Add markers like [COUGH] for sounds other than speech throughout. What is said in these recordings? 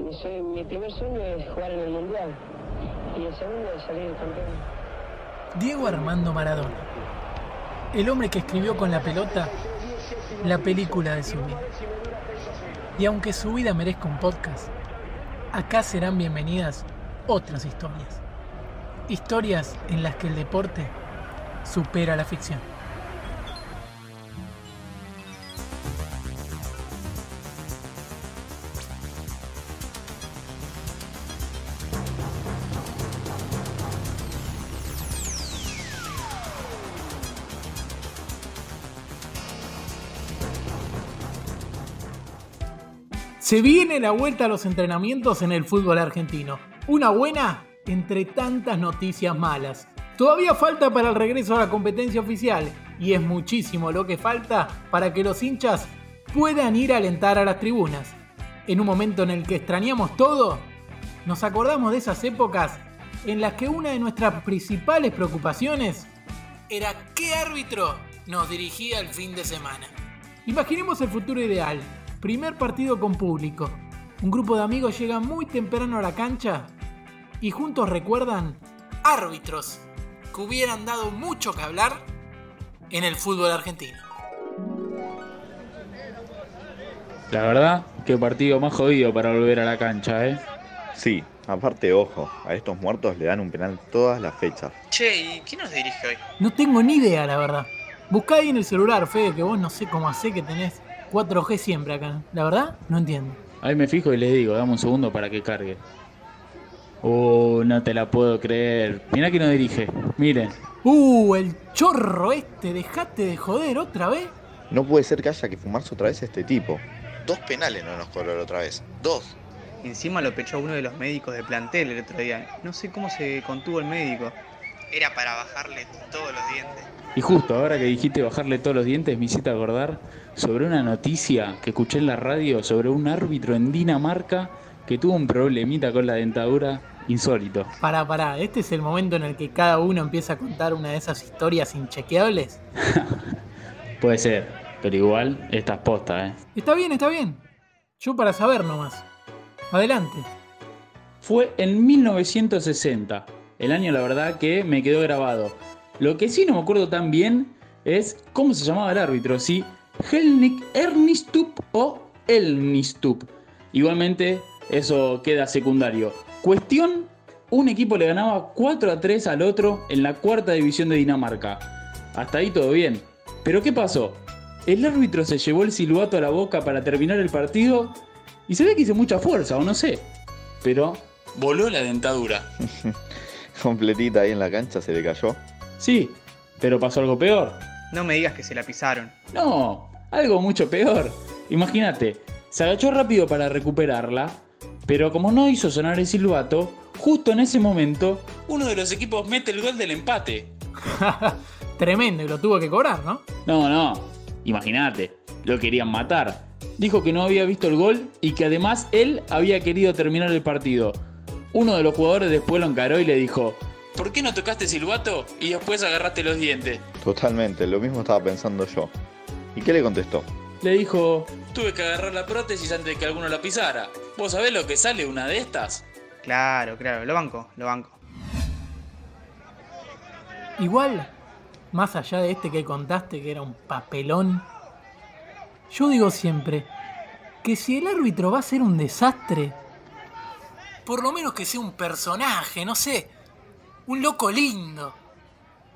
mi, primer sueño es jugar en el Mundial y el segundo es salir campeón. Diego Armando Maradona, el hombre que escribió con la pelota la película de su vida. Y aunque su vida merezca un podcast, acá serán bienvenidas otras historias. Historias en las que el deporte supera la ficción. Se viene la vuelta a los entrenamientos en el fútbol argentino. Una buena entre tantas noticias malas. Todavía falta para el regreso a la competencia oficial y es muchísimo lo que falta para que los hinchas puedan ir a alentar a las tribunas. En un momento en el que extrañamos todo, nos acordamos de esas épocas en las que una de nuestras principales preocupaciones era qué árbitro nos dirigía el fin de semana. Imaginemos el futuro ideal, Primer partido con público. Un grupo de amigos llega muy temprano a la cancha y juntos recuerdan árbitros que hubieran dado mucho que hablar en el fútbol argentino. La verdad, qué partido más jodido para volver a la cancha, ¿eh? Sí, aparte, ojo, a estos muertos le dan un penal todas las fechas. Che, ¿y quién nos dirige hoy? No tengo ni idea, la verdad. Buscá ahí en el celular, Fede, que vos no sé cómo hacer que tenés 4G siempre acá. La verdad, no entiendo. Ahí me fijo y les digo, dame un segundo para que cargue. Uh, no te la puedo creer. Mirá que no dirige. Miren. Uh, el chorro este. Dejate de joder otra vez. No puede ser que haya que fumarse otra vez este tipo. Dos penales no nos cobró la otra vez. Dos. Encima lo pechó uno de los médicos de plantel el otro día. No sé cómo se contuvo el médico. Era para bajarle todos los dientes. Y justo ahora que dijiste bajarle todos los dientes, me hiciste acordar sobre una noticia que escuché en la radio sobre un árbitro en Dinamarca que tuvo un problemita con la dentadura insólito. Pará, pará, este es el momento en el que cada uno empieza a contar una de esas historias inchequeables. [LAUGHS] Puede ser, pero igual estás posta, ¿eh? Está bien, está bien. Yo para saber nomás. Adelante. Fue en 1960, el año la verdad que me quedó grabado. Lo que sí no me acuerdo tan bien es cómo se llamaba el árbitro, si Helnik Ernistup o Elnistup. Igualmente, eso queda secundario. Cuestión, un equipo le ganaba 4 a 3 al otro en la cuarta división de Dinamarca. Hasta ahí todo bien. Pero ¿qué pasó? El árbitro se llevó el silbato a la boca para terminar el partido y se ve que hizo mucha fuerza, o no sé. Pero voló la dentadura. [LAUGHS] Completita ahí en la cancha se le cayó. Sí, pero pasó algo peor. No me digas que se la pisaron. No, algo mucho peor. Imagínate, se agachó rápido para recuperarla, pero como no hizo sonar el silbato, justo en ese momento, uno de los equipos mete el gol del empate. [LAUGHS] Tremendo, y lo tuvo que cobrar, ¿no? No, no, imagínate, lo querían matar. Dijo que no había visto el gol y que además él había querido terminar el partido. Uno de los jugadores después lo encaró y le dijo, ¿por qué no tocaste silbato y después agarraste los dientes? Totalmente, lo mismo estaba pensando yo. ¿Y qué le contestó? Le dijo, tuve que agarrar la prótesis antes de que alguno la pisara. ¿Vos sabés lo que sale una de estas? Claro, claro, lo banco, lo banco. Igual, más allá de este que contaste que era un papelón, yo digo siempre que si el árbitro va a ser un desastre, por lo menos que sea un personaje, no sé, un loco lindo.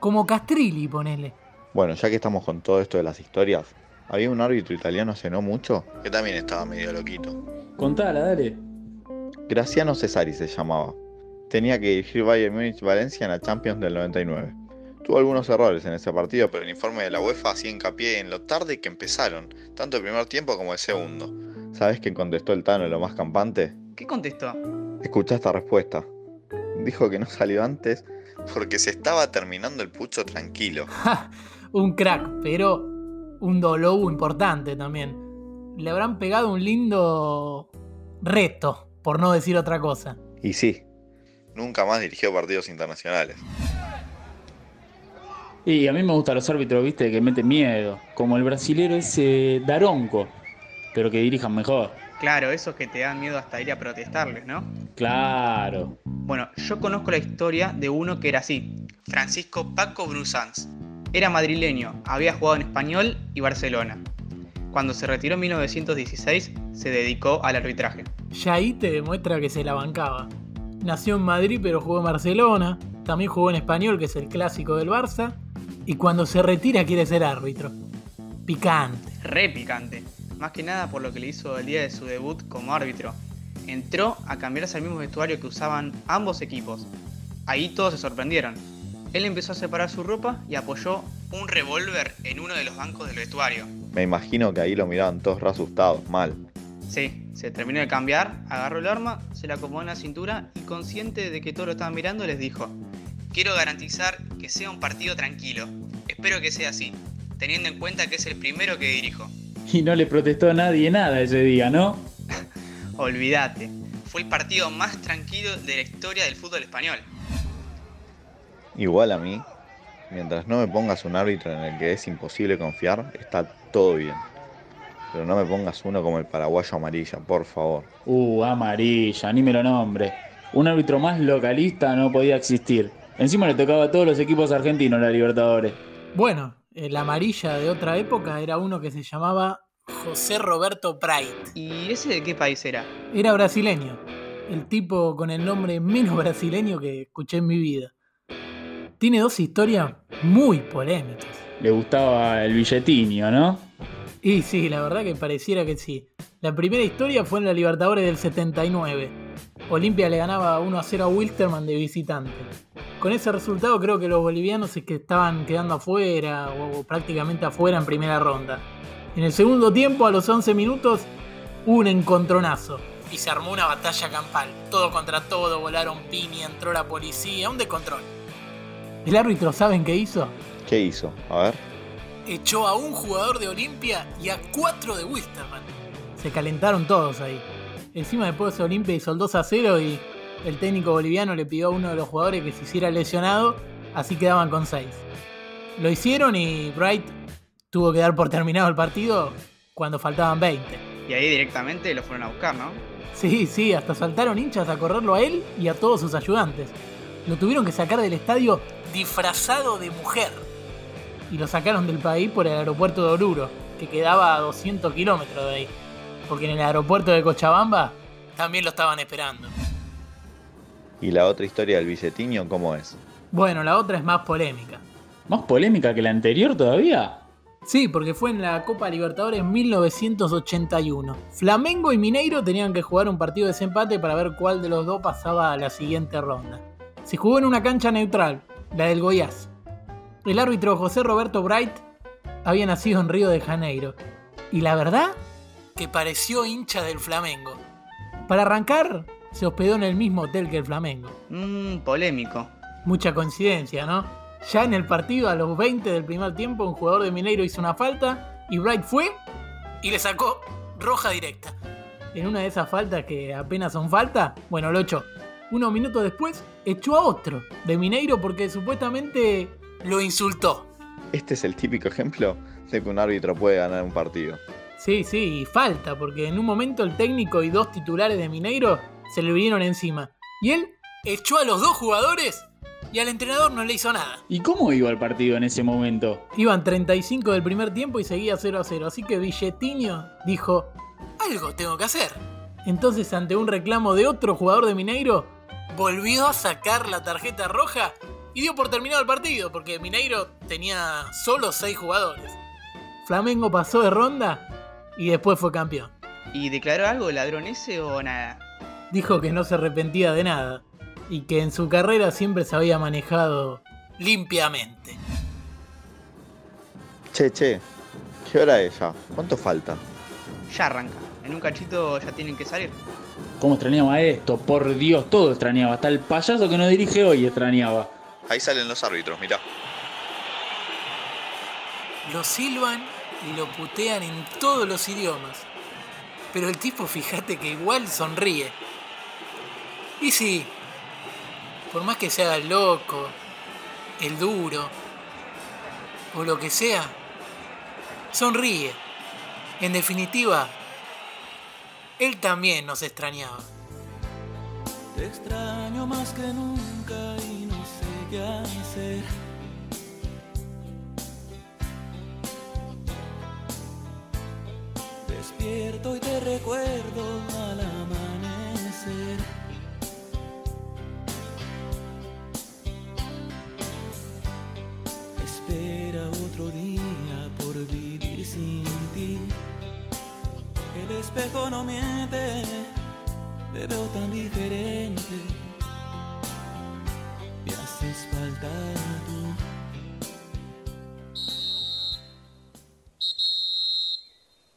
Como Castrilli, ponele. Bueno, ya que estamos con todo esto de las historias, había un árbitro italiano hace no mucho que también estaba medio loquito. Contala, dale. Graciano Cesari se llamaba. Tenía que dirigir Bayern Múnich Valencia en la Champions del 99. Tuvo algunos errores en ese partido, pero el informe de la UEFA hacía hincapié en lo tarde que empezaron, tanto el primer tiempo como el segundo. ¿Sabes quién contestó el Tano lo más campante? ¿Qué contestó? Escucha esta respuesta dijo que no salió antes porque se estaba terminando el pucho tranquilo. [LAUGHS] un crack, pero un dolor importante también. Le habrán pegado un lindo reto, por no decir otra cosa. Y sí, nunca más dirigió partidos internacionales. Y a mí me gustan los árbitros, viste, que meten miedo. Como el brasilero ese Daronco, pero que dirijan mejor. Claro, esos que te dan miedo hasta ir a protestarles, ¿no? Claro. Bueno, yo conozco la historia de uno que era así, Francisco Paco Brusans. Era madrileño, había jugado en Español y Barcelona. Cuando se retiró en 1916, se dedicó al arbitraje. Ya ahí te demuestra que se la bancaba. Nació en Madrid pero jugó en Barcelona, también jugó en Español, que es el clásico del Barça, y cuando se retira quiere ser árbitro. Picante. Re picante. Más que nada por lo que le hizo el día de su debut como árbitro. Entró a cambiarse al mismo vestuario que usaban ambos equipos. Ahí todos se sorprendieron. Él empezó a separar su ropa y apoyó un revólver en uno de los bancos del vestuario. Me imagino que ahí lo miraban todos re asustados, mal. Sí, se terminó de cambiar, agarró el arma, se la acomodó en la cintura y consciente de que todos lo estaban mirando les dijo, quiero garantizar que sea un partido tranquilo. Espero que sea así, teniendo en cuenta que es el primero que dirijo. Y no le protestó nadie nada ese día, ¿no? Olvídate, fue el partido más tranquilo de la historia del fútbol español. Igual a mí, mientras no me pongas un árbitro en el que es imposible confiar, está todo bien. Pero no me pongas uno como el paraguayo amarilla, por favor. Uh, amarilla, ni me lo nombre. Un árbitro más localista no podía existir. Encima le tocaba a todos los equipos argentinos la Libertadores. Bueno, el amarilla de otra época era uno que se llamaba José Roberto Bright. ¿Y ese de qué país era? Era brasileño. El tipo con el nombre menos [LAUGHS] brasileño que escuché en mi vida. Tiene dos historias muy polémicas. Le gustaba el billetinio, ¿no? Y sí, la verdad que pareciera que sí. La primera historia fue en la Libertadores del 79. Olimpia le ganaba 1 a 0 a Wilstermann de visitante. Con ese resultado creo que los bolivianos es que estaban quedando afuera o prácticamente afuera en primera ronda. En el segundo tiempo, a los 11 minutos, un encontronazo. Y se armó una batalla campal. Todo contra todo, volaron piña, entró la policía, un descontrol. ¿El árbitro saben qué hizo? ¿Qué hizo? A ver. Echó a un jugador de Olimpia y a cuatro de Wilstermann. Se calentaron todos ahí. Encima después Olimpia hizo el 2 a 0 y el técnico boliviano le pidió a uno de los jugadores que se hiciera lesionado, así quedaban con 6. Lo hicieron y Bright tuvo que dar por terminado el partido cuando faltaban 20. Y ahí directamente lo fueron a buscar, ¿no? Sí, sí, hasta saltaron hinchas a correrlo a él y a todos sus ayudantes. Lo tuvieron que sacar del estadio disfrazado de mujer. Y lo sacaron del país por el aeropuerto de Oruro, que quedaba a 200 kilómetros de ahí. Porque en el aeropuerto de Cochabamba también lo estaban esperando. ¿Y la otra historia del billetiño cómo es? Bueno, la otra es más polémica. ¿Más polémica que la anterior todavía? Sí, porque fue en la Copa Libertadores 1981. Flamengo y Mineiro tenían que jugar un partido de desempate para ver cuál de los dos pasaba a la siguiente ronda. Se jugó en una cancha neutral, la del Goiás. El árbitro José Roberto Bright había nacido en Río de Janeiro. Y la verdad, que pareció hincha del Flamengo. Para arrancar, se hospedó en el mismo hotel que el Flamengo. Mmm, polémico. Mucha coincidencia, ¿no? Ya en el partido, a los 20 del primer tiempo, un jugador de Mineiro hizo una falta y Bright fue y le sacó roja directa. En una de esas faltas que apenas son falta, bueno, lo echó. Unos minutos después, echó a otro de Mineiro porque supuestamente lo insultó. Este es el típico ejemplo de que un árbitro puede ganar un partido. Sí, sí, y falta, porque en un momento el técnico y dos titulares de Mineiro se le vinieron encima. Y él echó a los dos jugadores y al entrenador no le hizo nada. ¿Y cómo iba el partido en ese momento? Iban 35 del primer tiempo y seguía 0 a 0, así que Billetiño dijo, algo tengo que hacer. Entonces, ante un reclamo de otro jugador de Mineiro, volvió a sacar la tarjeta roja y dio por terminado el partido, porque Mineiro tenía solo 6 jugadores. Flamengo pasó de ronda y después fue campeón. ¿Y declaró algo ladrón ese o nada? Dijo que no se arrepentía de nada y que en su carrera siempre se había manejado limpiamente. Che, che, ¿qué hora es ya? ¿Cuánto falta? Ya arranca. En un cachito ya tienen que salir. ¿Cómo extrañaba esto? Por Dios, todo extrañaba. Hasta el payaso que nos dirige hoy extrañaba. Ahí salen los árbitros, mirá. Lo silban y lo putean en todos los idiomas. Pero el tipo, fíjate que igual sonríe. Y sí, por más que sea el loco, el duro, o lo que sea, sonríe. En definitiva, él también nos extrañaba. Te extraño más que nunca y no sé qué hacer. Despierto y te recuerdo al amanecer. Espejo no miente, te veo tan diferente. Me haces falta